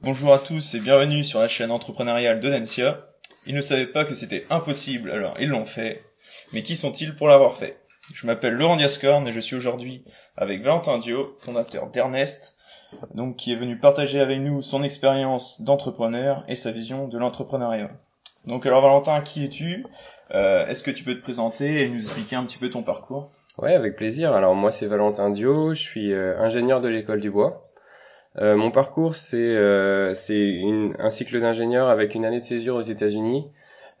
Bonjour à tous et bienvenue sur la chaîne entrepreneuriale de Dancia. Ils ne savaient pas que c'était impossible, alors ils l'ont fait. Mais qui sont-ils pour l'avoir fait? Je m'appelle Laurent Diascorn et je suis aujourd'hui avec Valentin Dio, fondateur d'Ernest, donc qui est venu partager avec nous son expérience d'entrepreneur et sa vision de l'entrepreneuriat. Donc alors Valentin, qui es-tu? Euh, Est-ce que tu peux te présenter et nous expliquer un petit peu ton parcours? Ouais, avec plaisir. Alors moi c'est Valentin Dio, je suis euh, ingénieur de l'école du bois. Euh, mon parcours, c'est euh, un cycle d'ingénieur avec une année de césure aux États-Unis,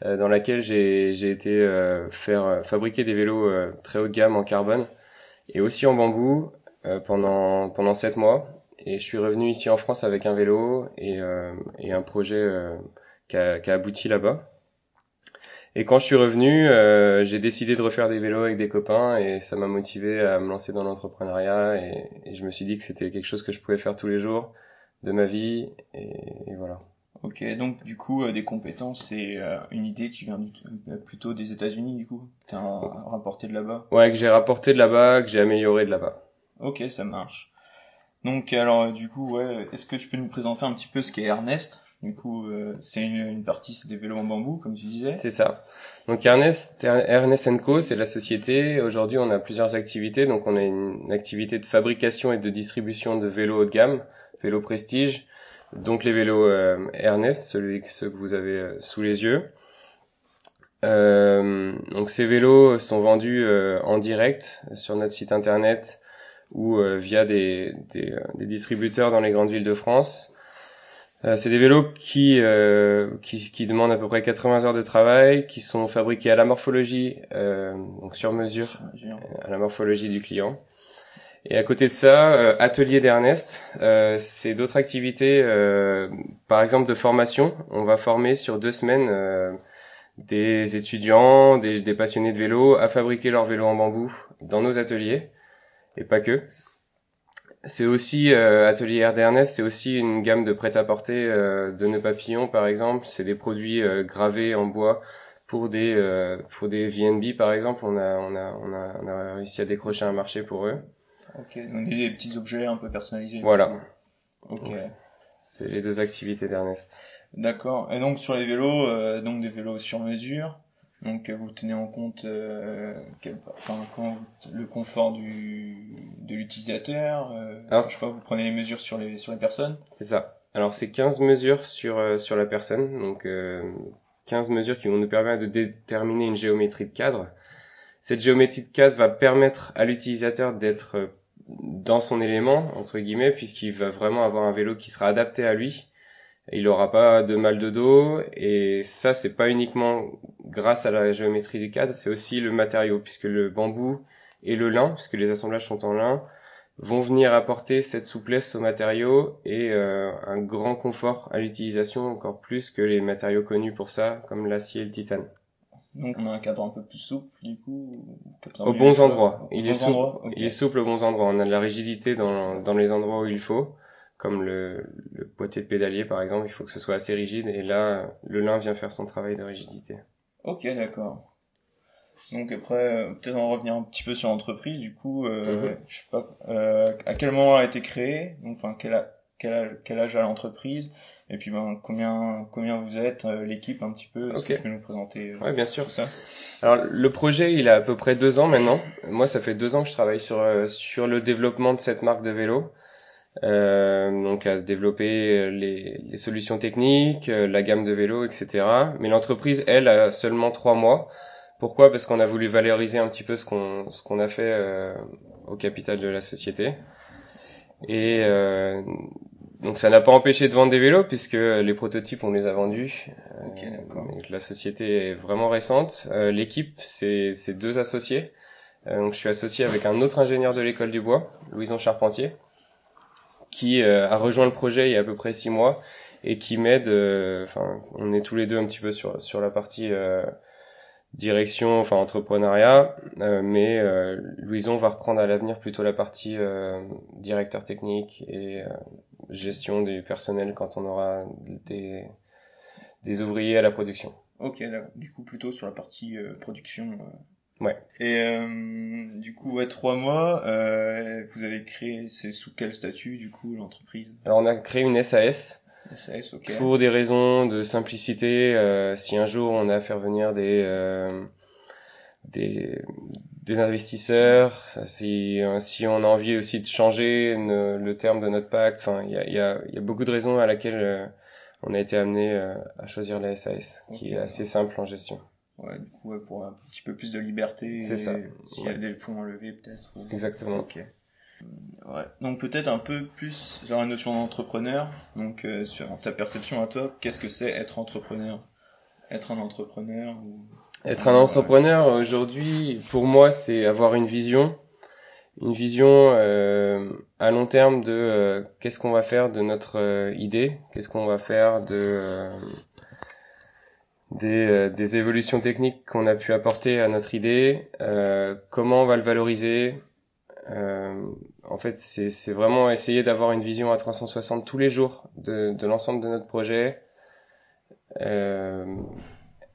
euh, dans laquelle j'ai été euh, faire fabriquer des vélos très haut de gamme en carbone et aussi en bambou pendant pendant sept mois. Et je suis revenu ici en France avec un vélo et, et un projet qui a, qui a abouti là-bas. Et quand je suis revenu, euh, j'ai décidé de refaire des vélos avec des copains et ça m'a motivé à me lancer dans l'entrepreneuriat et, je me suis dit que c'était quelque chose que je pouvais faire tous les jours de ma vie et, voilà. Ok, donc du coup, euh, des compétences, c'est euh, une idée qui vient plutôt des États-Unis du coup T'as rapporté de là-bas? Ouais, que j'ai rapporté de là-bas, que j'ai amélioré de là-bas. Ok, ça marche. Donc alors du coup, ouais, est-ce que tu peux nous présenter un petit peu ce qu'est Ernest? Du coup, euh, c'est une, partie, c'est des vélos en bambou, comme tu disais. C'est ça. Donc Ernest, Ernest Co, c'est la société. Aujourd'hui, on a plusieurs activités. Donc on a une activité de fabrication et de distribution de vélos haut de gamme, vélos prestige. Donc les vélos euh, Ernest, celui ceux que vous avez euh, sous les yeux. Donc ces vélos sont vendus en direct sur notre site internet ou via des distributeurs dans les grandes villes de France. Euh, c'est des vélos qui, euh, qui, qui demandent à peu près 80 heures de travail, qui sont fabriqués à la morphologie, euh, donc sur mesure, euh, à la morphologie du client. Et à côté de ça, euh, atelier d'Ernest, c'est d'autres activités, par exemple de formation. On va former sur deux semaines des étudiants, des, des passionnés de vélo à fabriquer leur vélo en bambou dans nos ateliers, et pas que. C'est aussi euh, Atelier Air d'Ernest, c'est aussi une gamme de prêt-à-porter euh, de nœuds papillons par exemple. C'est des produits euh, gravés en bois pour des pour des VNB par exemple. On a on a on a on a réussi à décrocher un marché pour eux. Ok, donc des petits objets un peu personnalisés. Voilà. Ok. C'est les deux activités d'Ernest. D'accord. Et donc sur les vélos, donc des vélos sur mesure. Donc vous tenez en compte euh, quel, enfin, le confort du, de l'utilisateur. Euh, Alors, je pas, vous prenez les mesures sur les sur les personnes. C'est ça. Alors c'est 15 mesures sur euh, sur la personne, donc euh, 15 mesures qui vont nous permettre de déterminer une géométrie de cadre. Cette géométrie de cadre va permettre à l'utilisateur d'être euh, dans son élément entre guillemets puisqu'il va vraiment avoir un vélo qui sera adapté à lui il aura pas de mal de dos et ça c'est pas uniquement grâce à la géométrie du cadre, c'est aussi le matériau puisque le bambou et le lin, puisque les assemblages sont en lin, vont venir apporter cette souplesse au matériau et euh, un grand confort à l'utilisation encore plus que les matériaux connus pour ça comme l'acier et le titane. Donc on a un cadre un peu plus souple du coup Au bons endroits. Il, est souple, il est souple aux bons endroits. On a de la rigidité dans, dans les endroits où il faut comme le, le boîtier de pédalier par exemple, il faut que ce soit assez rigide et là le lin vient faire son travail de rigidité. Ok, d'accord. Donc après, euh, peut-être en revenir un petit peu sur l'entreprise. Du coup, euh, mhm. je sais pas euh, à quel moment elle a été créée. Donc, enfin, quel, quel, âge, quel âge a l'entreprise Et puis, ben, combien combien vous êtes, euh, l'équipe un petit peu. Est-ce que tu peux nous présenter Ouais, bien sûr. ça? Alors, le projet, il a à peu près deux ans maintenant. Moi, ça fait deux ans que je travaille sur sur le développement de cette marque de vélo. Euh, donc à développer les, les, solutions techniques, euh, la gamme de vélos, etc. Mais l'entreprise, elle, a seulement trois mois. Pourquoi? Parce qu'on a voulu valoriser un petit peu ce qu'on ce qu'on a fait euh, au capital de la société. Et euh, donc ça n'a pas empêché de vendre des vélos puisque les prototypes on les a vendus. Okay, donc la société est vraiment récente. L'équipe c'est deux associés. donc je suis associé avec un autre ingénieur de l'école du bois, Louison Charpentier qui euh, a rejoint le projet il y a à peu près six mois et qui m'aide. Euh, enfin, on est tous les deux un petit peu sur sur la partie euh, direction, enfin entrepreneuriat, mais Louison va reprendre à l'avenir plutôt la partie directeur technique et gestion du personnel quand on aura des, des ouvriers à la production. Ok, du coup plutôt sur la partie production. Ouais. Et euh, du coup, ouais, trois mois. Euh, vous avez créé, c'est sous quel statut du coup l'entreprise? Alors on a créé une SAS. SAS, ok. Pour des raisons de simplicité, euh, si un jour on a à faire venir des euh, des, des investisseurs, si si on a envie aussi de changer le terme de notre pacte, enfin il y a, y, a, y a beaucoup de raisons à laquelle euh, on a été amené euh, à choisir la SAS, qui est assez simple en gestion. Ouais, du coup, ouais, pour un petit peu plus de liberté. C'est ça. S'il y a des fonds à lever, peut-être. Exactement. Ok. Ouais. Donc peut-être un peu plus sur la notion d'entrepreneur. Donc euh, sur ta perception à toi, qu'est-ce que c'est être entrepreneur? Être un entrepreneur ou... Être un entrepreneur aujourd'hui, pour moi, c'est avoir une vision, une vision euh, à long terme de euh, qu'est-ce qu'on va faire de notre euh, idée, qu'est-ce qu'on va faire de euh, des, des, évolutions techniques qu'on a pu apporter à notre idée, comment on va le valoriser, euh, en fait, c'est vraiment essayer d'avoir une vision à 360 tous les jours de, de l'ensemble de notre projet. Euh,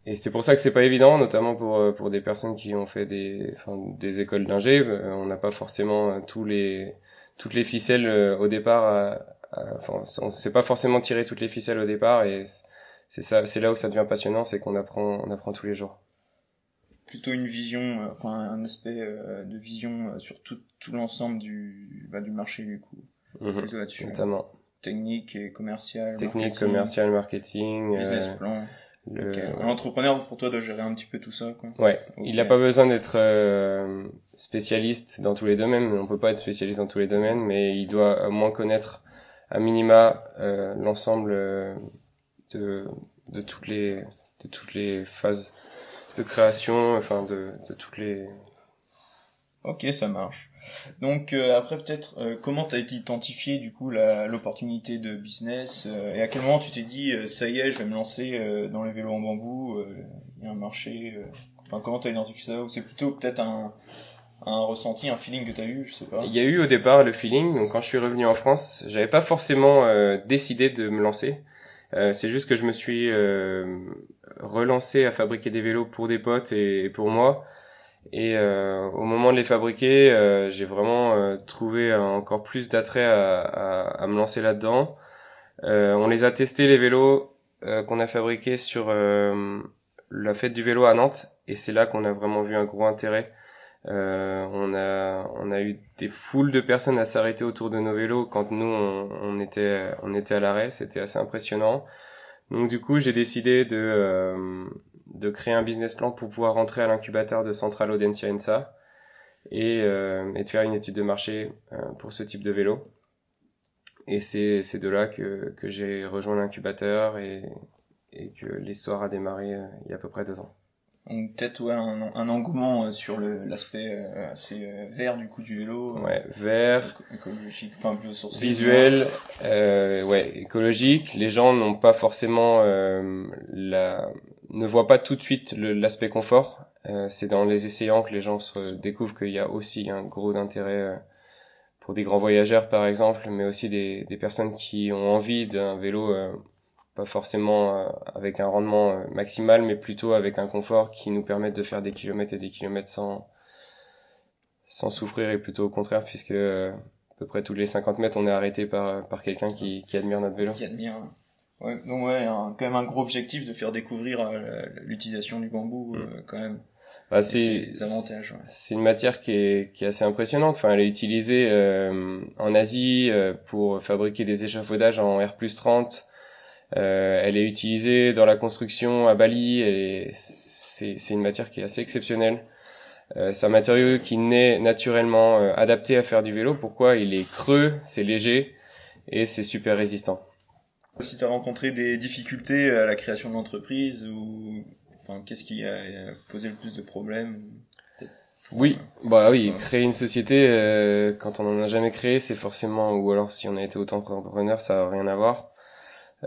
et c'est pour ça que c'est pas évident, notamment pour pour des personnes qui ont fait des enfin, des écoles d'ingé. Euh, on n'a pas forcément euh, tous les toutes les ficelles euh, au départ. enfin, on sait pas forcément tirer toutes les ficelles au départ, et c'est ça, c'est là où ça devient passionnant, c'est qu'on apprend on apprend tous les jours plutôt une vision, euh, enfin un aspect euh, de vision euh, sur tout, tout l'ensemble du, bah, du marché du coup. Mmh, notamment. Technique et commercial. Technique, commercial, marketing. Business plan. L'entrepreneur pour toi doit gérer un petit peu tout ça. Quoi. Ouais. Il n'a pas besoin d'être spécialiste dans tous les domaines. On peut pas être spécialiste dans tous les domaines, mais il doit au moins connaître à minima l'ensemble de, de toutes les de toutes les phases de création, enfin de, de toutes les. Ok, ça marche. Donc euh, après peut-être euh, comment t'as été identifié du coup l'opportunité de business euh, et à quel moment tu t'es dit ça y est je vais me lancer dans les vélos en bambou il y a un marché enfin comment t'as identifié ça? Ou c'est plutôt peut-être un un ressenti un feeling que t'as eu je sais pas il y a eu au départ le feeling donc quand je suis revenu en France j'avais pas forcément décidé de me lancer c'est juste que je me suis relancé à fabriquer des vélos pour des potes et, pour moi. Et euh, au moment de les fabriquer, euh, j'ai vraiment euh, trouvé encore plus d'attrait à, me lancer là-dedans. on les a testés les vélos qu'on a fabriqués sur la fête du vélo à Nantes, et c'est là qu'on a vraiment vu un gros intérêt. On a on a eu des foules de personnes à s'arrêter autour de nos vélos quand nous on, était on était à l'arrêt, c'était assez impressionnant. Donc du coup, j'ai décidé de, euh, de créer un business plan pour pouvoir rentrer à l'incubateur de Central Audencia Ensa et, euh, et de faire une étude de marché euh, pour ce type de vélo. Et c'est, c'est de là que, que j'ai rejoint l'incubateur et, et que l'histoire a démarré euh, il y a à peu près deux ans. Donc peut-être ouais, un, un engouement euh, sur l'aspect euh, assez euh, vert du coup du vélo. Ouais, vert, écologique, enfin. Visuel, euh, ouais, écologique. Les gens n'ont pas forcément euh, la, ne voient pas tout de suite l'aspect confort. C'est dans les essayants que les gens se découvrent qu'il y a aussi un gros intérêt pour des grands voyageurs par exemple, mais aussi des, des personnes qui ont envie d'un vélo pas forcément euh, avec un rendement euh, maximal, mais plutôt avec un confort qui nous permette de faire des kilomètres et des kilomètres sans, sans souffrir, et plutôt au contraire, puisque euh, à peu près tous les 50 mètres, on est arrêté par, par quelqu'un qui, qui admire notre vélo. Qui admire. Ouais, donc ouais, quand même un gros objectif de faire découvrir l'utilisation du bambou, mm. quand même. Bah, c'est c'est une matière qui est, qui est assez impressionnante. Enfin, elle est utilisée en Asie pour fabriquer des échafaudages en R 30 euh, elle est utilisée dans la construction à Bali. C'est une matière qui est assez exceptionnelle. Euh, c'est un matériau qui naît naturellement euh, adapté à faire du vélo. Pourquoi? Il est creux, c'est léger et c'est super résistant. Si tu as rencontré des difficultés à la création de l'entreprise ou enfin qu'est-ce qui a posé le plus de problèmes? Oui, bah oui, créer une société euh, quand on en a jamais créé, c'est forcément ou alors si on a été autant entrepreneur, ça n'a rien à voir.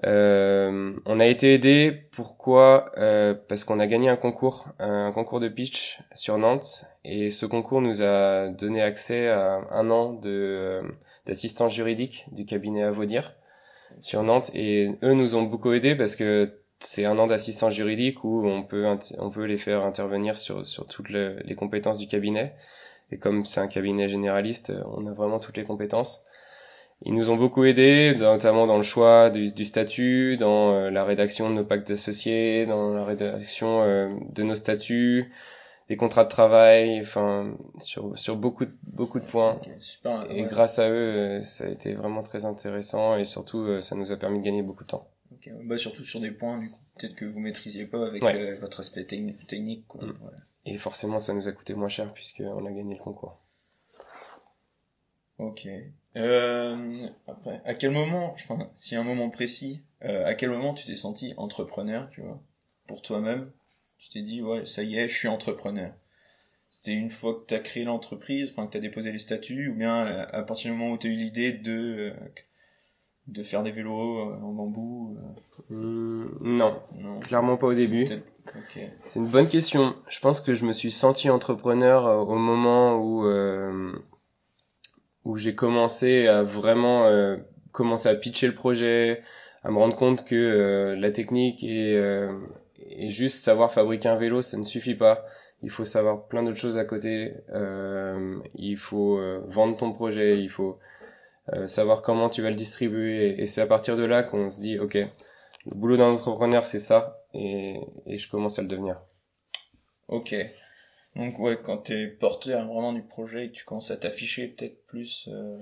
Euh, on a été aidé, pourquoi? Euh, Parce qu'on a gagné un concours, un concours de pitch sur Nantes, et ce concours nous a donné accès à un an de euh, d'assistance juridique du cabinet à Vaudir sur Nantes, et eux nous ont beaucoup aidé parce que c'est un an d'assistance juridique où on peut on peut les faire intervenir sur sur toutes les compétences du cabinet, et comme c'est un cabinet généraliste, on a vraiment toutes les compétences. Ils nous ont beaucoup aidés, notamment dans le choix du, du statut, dans euh, la rédaction de nos pactes associés, dans la rédaction euh, de nos statuts, des contrats de travail, enfin sur, sur beaucoup de, beaucoup de points. super, Et ouais. grâce à eux, euh, ça a été vraiment très intéressant et surtout ça nous a permis de gagner beaucoup de temps. Ok, Bah, surtout sur des points, du coup, peut-être que vous maîtrisiez pas avec Ouais. votre aspect techni- technique, quoi. Mm. Ouais. Et forcément, ça nous a coûté moins cher puisqu'on a gagné le concours. Ok. Euh, après, à quel moment, enfin, s'il y a un moment précis, euh, à quel moment tu t'es senti entrepreneur, tu vois, pour toi-même, tu t'es dit, ouais, ça y est, je suis entrepreneur. C'était une fois que t'as créé l'entreprise, enfin, que t'as déposé les statuts, ou bien euh, à partir du moment où t'as eu l'idée de, euh, de faire des vélos euh, en bambou, euh, Hum, non, non, clairement pas au début. peut-être, ok. C'est une bonne question. Je pense que je me suis senti entrepreneur au moment où euh, où j'ai commencé à vraiment euh, commencer à pitcher le projet, à me rendre compte que euh, la technique et, euh, et juste savoir fabriquer un vélo, ça ne suffit pas. Il faut savoir plein d'autres choses à côté. Euh, il faut euh, vendre ton projet, il faut euh, savoir comment tu vas le distribuer. Et c'est à partir de là qu'on se dit, ok, le boulot d'un entrepreneur, c'est ça, et, et je commence à le devenir. Ok. Donc ouais, quand t'es porteur vraiment du projet et que tu commences à t'afficher peut-être plus. euh,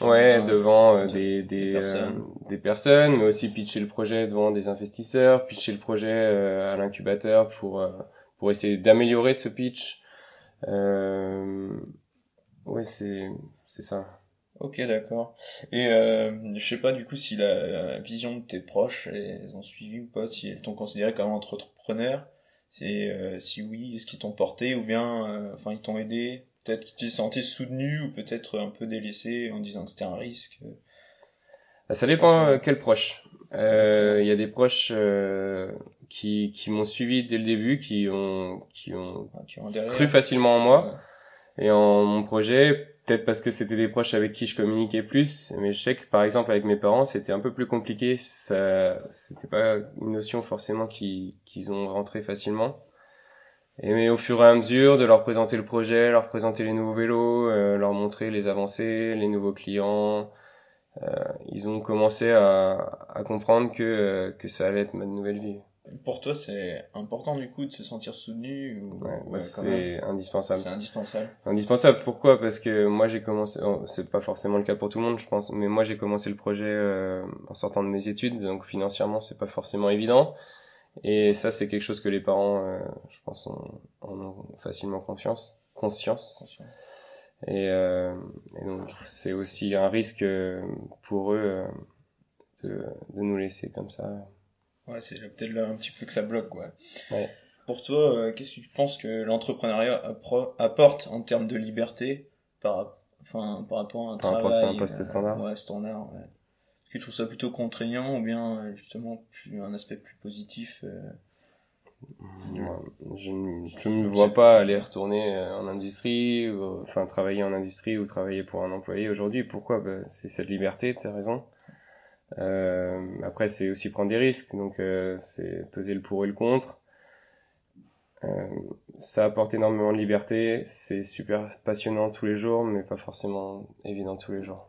Ouais, devant euh, de- des, des, des personnes. euh, des personnes, mais aussi pitcher le projet devant des investisseurs, pitcher le projet euh, à l'incubateur pour, euh, pour essayer d'améliorer ce pitch. Euh, ouais, c'est, c'est ça. Ok, d'accord. Et euh, je sais pas du coup si la, la vision de tes proches, elles ont suivi ou pas, si elles t'ont considéré comme entrepreneur. C'est euh, si oui, est-ce qu'ils t'ont porté ou bien, euh, enfin ils t'ont aidé? Peut-être qu'ils te sentaient soutenu ou peut-être un peu délaissé en disant que c'était un risque? Bah, Ça dépend euh, quel proche. Euh, Il y a des proches euh, qui, qui m'ont suivi dès le début, qui ont, qui ont Enfin, qui ont derrière. cru facilement en moi. Et en mon projet, peut-être parce que c'était des proches avec qui je communiquais plus, mais je sais que par exemple avec mes parents, c'était un peu plus compliqué, ça c'était pas une notion forcément qui qu'ils ont rentré facilement. Et mais au fur et à mesure de leur présenter le projet, leur présenter les nouveaux vélos, euh, leur montrer les avancées, les nouveaux clients, euh, ils ont commencé à, à comprendre que euh, que ça allait être ma nouvelle vie. Pour toi, c'est important du coup de se sentir soutenu ou Ouais, ouais, c'est indispensable. C'est indispensable. Indispensable. Pourquoi? Parce que moi j'ai commencé, oh, c'est pas forcément le cas pour tout le monde, je pense, mais moi j'ai commencé le projet euh, en sortant de mes études, donc financièrement c'est pas forcément évident. Et ça c'est quelque chose que les parents, euh, je pense, ont, en ont facilement confiance, conscience. Attention. Et, euh, et donc c'est aussi un risque euh, pour eux euh, de, de nous laisser comme ça. Ouais, c'est peut-être là un petit peu que ça bloque, quoi. Ouais. Pour toi, euh, qu'est-ce que tu penses que l'entrepreneuriat apporte en termes de liberté par, enfin, par rapport à un Par rapport travail à un poste euh, standard Ouais, standard, ouais. Est-ce que tu trouves ça plutôt contraignant ou bien euh, justement plus, un aspect plus positif euh, je ne me vois pas aller retourner en industrie, ou, enfin travailler en industrie ou travailler pour un employé aujourd'hui. Pourquoi? Bah, C'est cette liberté, tu as raison. Euh, après, c'est aussi prendre des risques, donc euh, c'est peser le pour et le contre. Euh, ça apporte énormément de liberté, c'est super passionnant tous les jours, mais pas forcément évident tous les jours.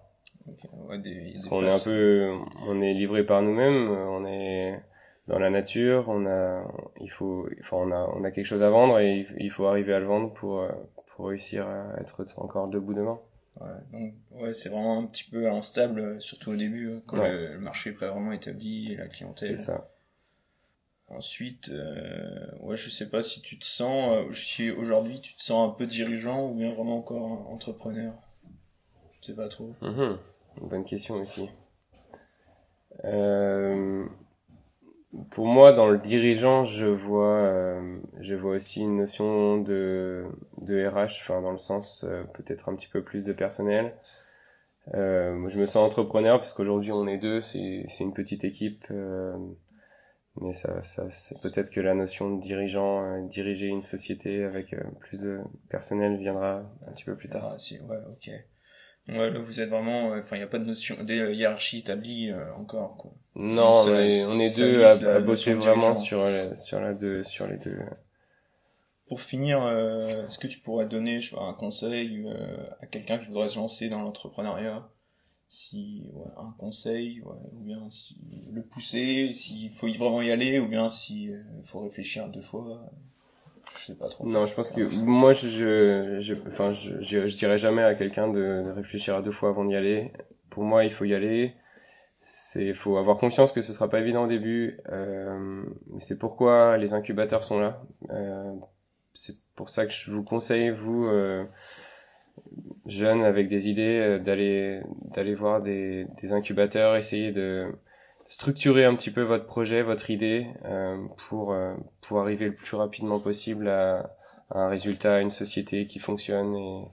ouais, des, qu'on est un peu, on est livré par nous-mêmes, on est dans la nature, on a, il faut, enfin, on a, on a quelque chose à vendre et il- faut arriver à le vendre pour, pour réussir à être encore debout demain. Ouais, donc ouais, c'est vraiment un petit peu instable, euh, surtout au début, euh, quand Ouais. le, le marché n'est pas vraiment établi et la C'est clientèle. ça. Ensuite, euh, ouais, je sais pas si tu te sens, euh, si aujourd'hui tu te sens un peu dirigeant ou bien vraiment encore un entrepreneur. Je sais pas trop. Mhm. Bonne question aussi. Euh, pour moi, dans le dirigeant, je vois, euh, je vois aussi une notion de, de RH, enfin dans le sens euh, peut-être un petit peu plus de personnel. Euh, je me sens entrepreneur parce qu'aujourd'hui on est deux, c'est c'est une petite équipe, euh, mais ça, ça c'est peut-être que la notion de dirigeant, euh, diriger une société avec euh, plus de personnel viendra un petit peu plus tard. Ah, si, ouais, ok. Ouais, là vous êtes vraiment, euh, enfin, il n'y a pas de notion, des euh, hiérarchies établies euh, encore, quoi. Non, Ça- on est, on est ça deux à, à bosser de vraiment sur, la- sur, la deux, sur les deux. Pour finir, euh, est-ce que tu pourrais donner, je sais pas, un conseil euh, à quelqu'un qui voudrait se lancer dans l'entrepreneuriat? Si ouais, un conseil, ouais, ou bien si le pousser, s'il faut vraiment y aller, ou bien si euh, faut réfléchir deux fois. Je sais pas trop. Non, je pense que moi, je, je, enfin, je, je, je dirais jamais à quelqu'un de, de réfléchir à deux fois avant d'y aller. Pour moi, il faut y aller. C'est, faut avoir conscience que ce sera pas évident au début. Euh, c'est pourquoi les incubateurs sont là. Euh, c'est pour ça que je vous conseille, vous, euh, jeunes avec des idées, d'aller d'aller voir des, des incubateurs, essayer de structurer un petit peu votre projet, votre idée, euh, pour euh, pour arriver le plus rapidement possible à, à, un résultat, à une société qui fonctionne. Et...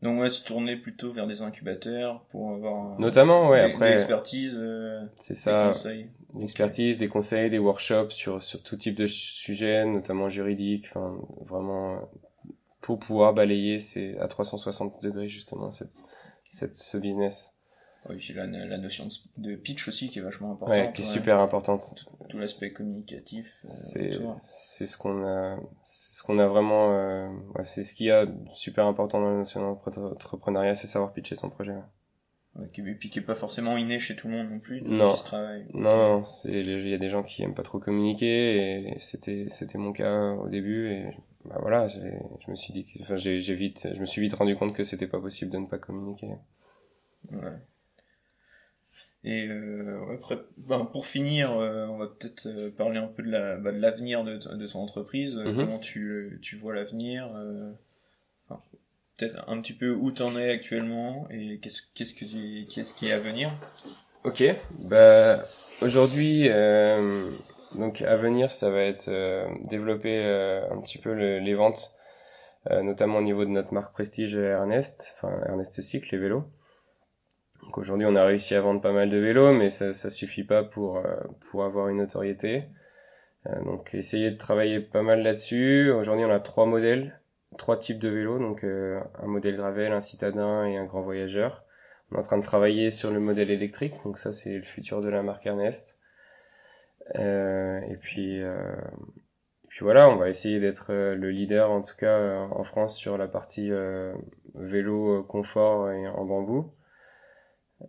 Donc ouais, se tourner plutôt vers des incubateurs pour avoir notamment ouais des, après l'expertise, euh, c'est ça, conseils. l'expertise, des conseils, des workshops sur sur tout type de sujet, notamment juridique, enfin vraiment pour pouvoir balayer c'est à 360 degrés justement cette cette ce business. Oui, puis la, la notion de, de pitch aussi qui est vachement importante. Ouais, qui est super importante. Tout, tout l'aspect communicatif. Euh, c'est ce qu'on a c'est ce qu'on a vraiment euh, ouais, c'est ce qu'il y a de super important dans la notion d'entrepreneuriat, c'est savoir pitcher son projet. Qui, puis qui est pas forcément inné chez tout le monde non plus. Non. Qui se travaille. Non, il y a des gens qui aiment pas trop communiquer et c'était c'était mon cas au début et bah voilà, je me suis dit enfin j'ai j'ai vite je me suis vite rendu compte que c'était pas possible de ne pas communiquer. Ouais. Et euh, après, ben, pour finir, euh, on va peut-être euh, parler un peu de la bah, de l'avenir de, de ton entreprise. Mhm. Comment tu tu vois l'avenir euh, enfin, Peut-être un petit peu où t'en es actuellement et qu'est-ce qu'est-ce que tu- qu'est-ce qui est à venir? Ok, bah aujourd'hui, donc à venir, ça va être développer un petit peu le- les ventes, notamment au niveau de notre marque Prestige Ernest, enfin Ernest Cycle, les vélos. Donc aujourd'hui, on a réussi à vendre pas mal de vélos, mais ça, ça suffit pas pour euh, pour avoir une notoriété. Euh, donc essayer de travailler pas mal là-dessus. Aujourd'hui, on a trois modèles, trois types de vélos, donc euh, un modèle gravel, un citadin et un grand voyageur. On est en train de travailler sur le modèle électrique, donc ça c'est le futur de la marque Ernest. Euh, et puis, euh, puis voilà, on va essayer d'être le leader en tout cas en France sur la partie euh, vélo confort et en bambou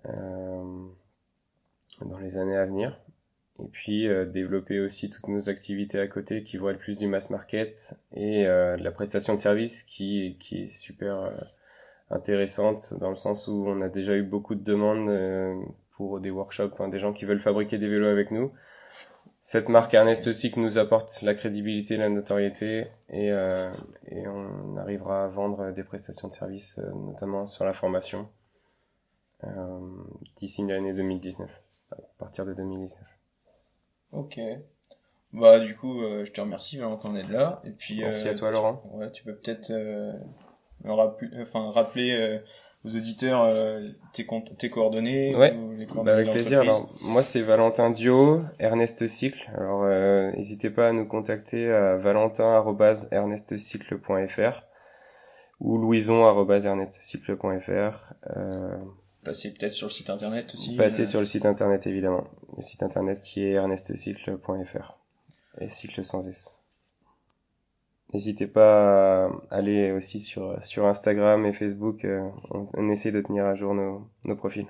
dans les années à venir. Et puis euh, développer aussi toutes nos activités à côté qui vont être plus du mass market et euh, de la prestation de service qui, est super euh, intéressante dans le sens où on a déjà eu beaucoup de demandes euh, pour des workshops, des gens qui veulent fabriquer des vélos avec nous. Cette marque Ernest aussi qui nous apporte la crédibilité, la notoriété et, euh, et on arrivera à vendre des prestations de services, euh, notamment sur la formation, euh, d'ici l'année 2019, à partir de 2019. Ok. Bah du coup, euh, je te remercie Valentin d'être là. Et puis. Merci euh, à toi Laurent. tu- ouais, tu peux peut-être euh, me rappeler, enfin rappeler euh, aux auditeurs euh, tes, coordonnées Ouais. ou les Bah, avec de plaisir. Alors, moi, c'est Valentin Dio, Ernest Cycle. Alors, euh, n'hésitez pas à nous contacter à valentin.ernestcycle.fr ou louison.ernestcycle.fr. Euh, Passer peut-être sur le site internet aussi. passez euh, sur le site internet, évidemment. Le site internet qui est ernestcycle.fr. Et cycle sans S. N'hésitez pas à aller aussi sur, sur Instagram et Facebook. euh, on, on essaie de tenir à jour nos, nos profils.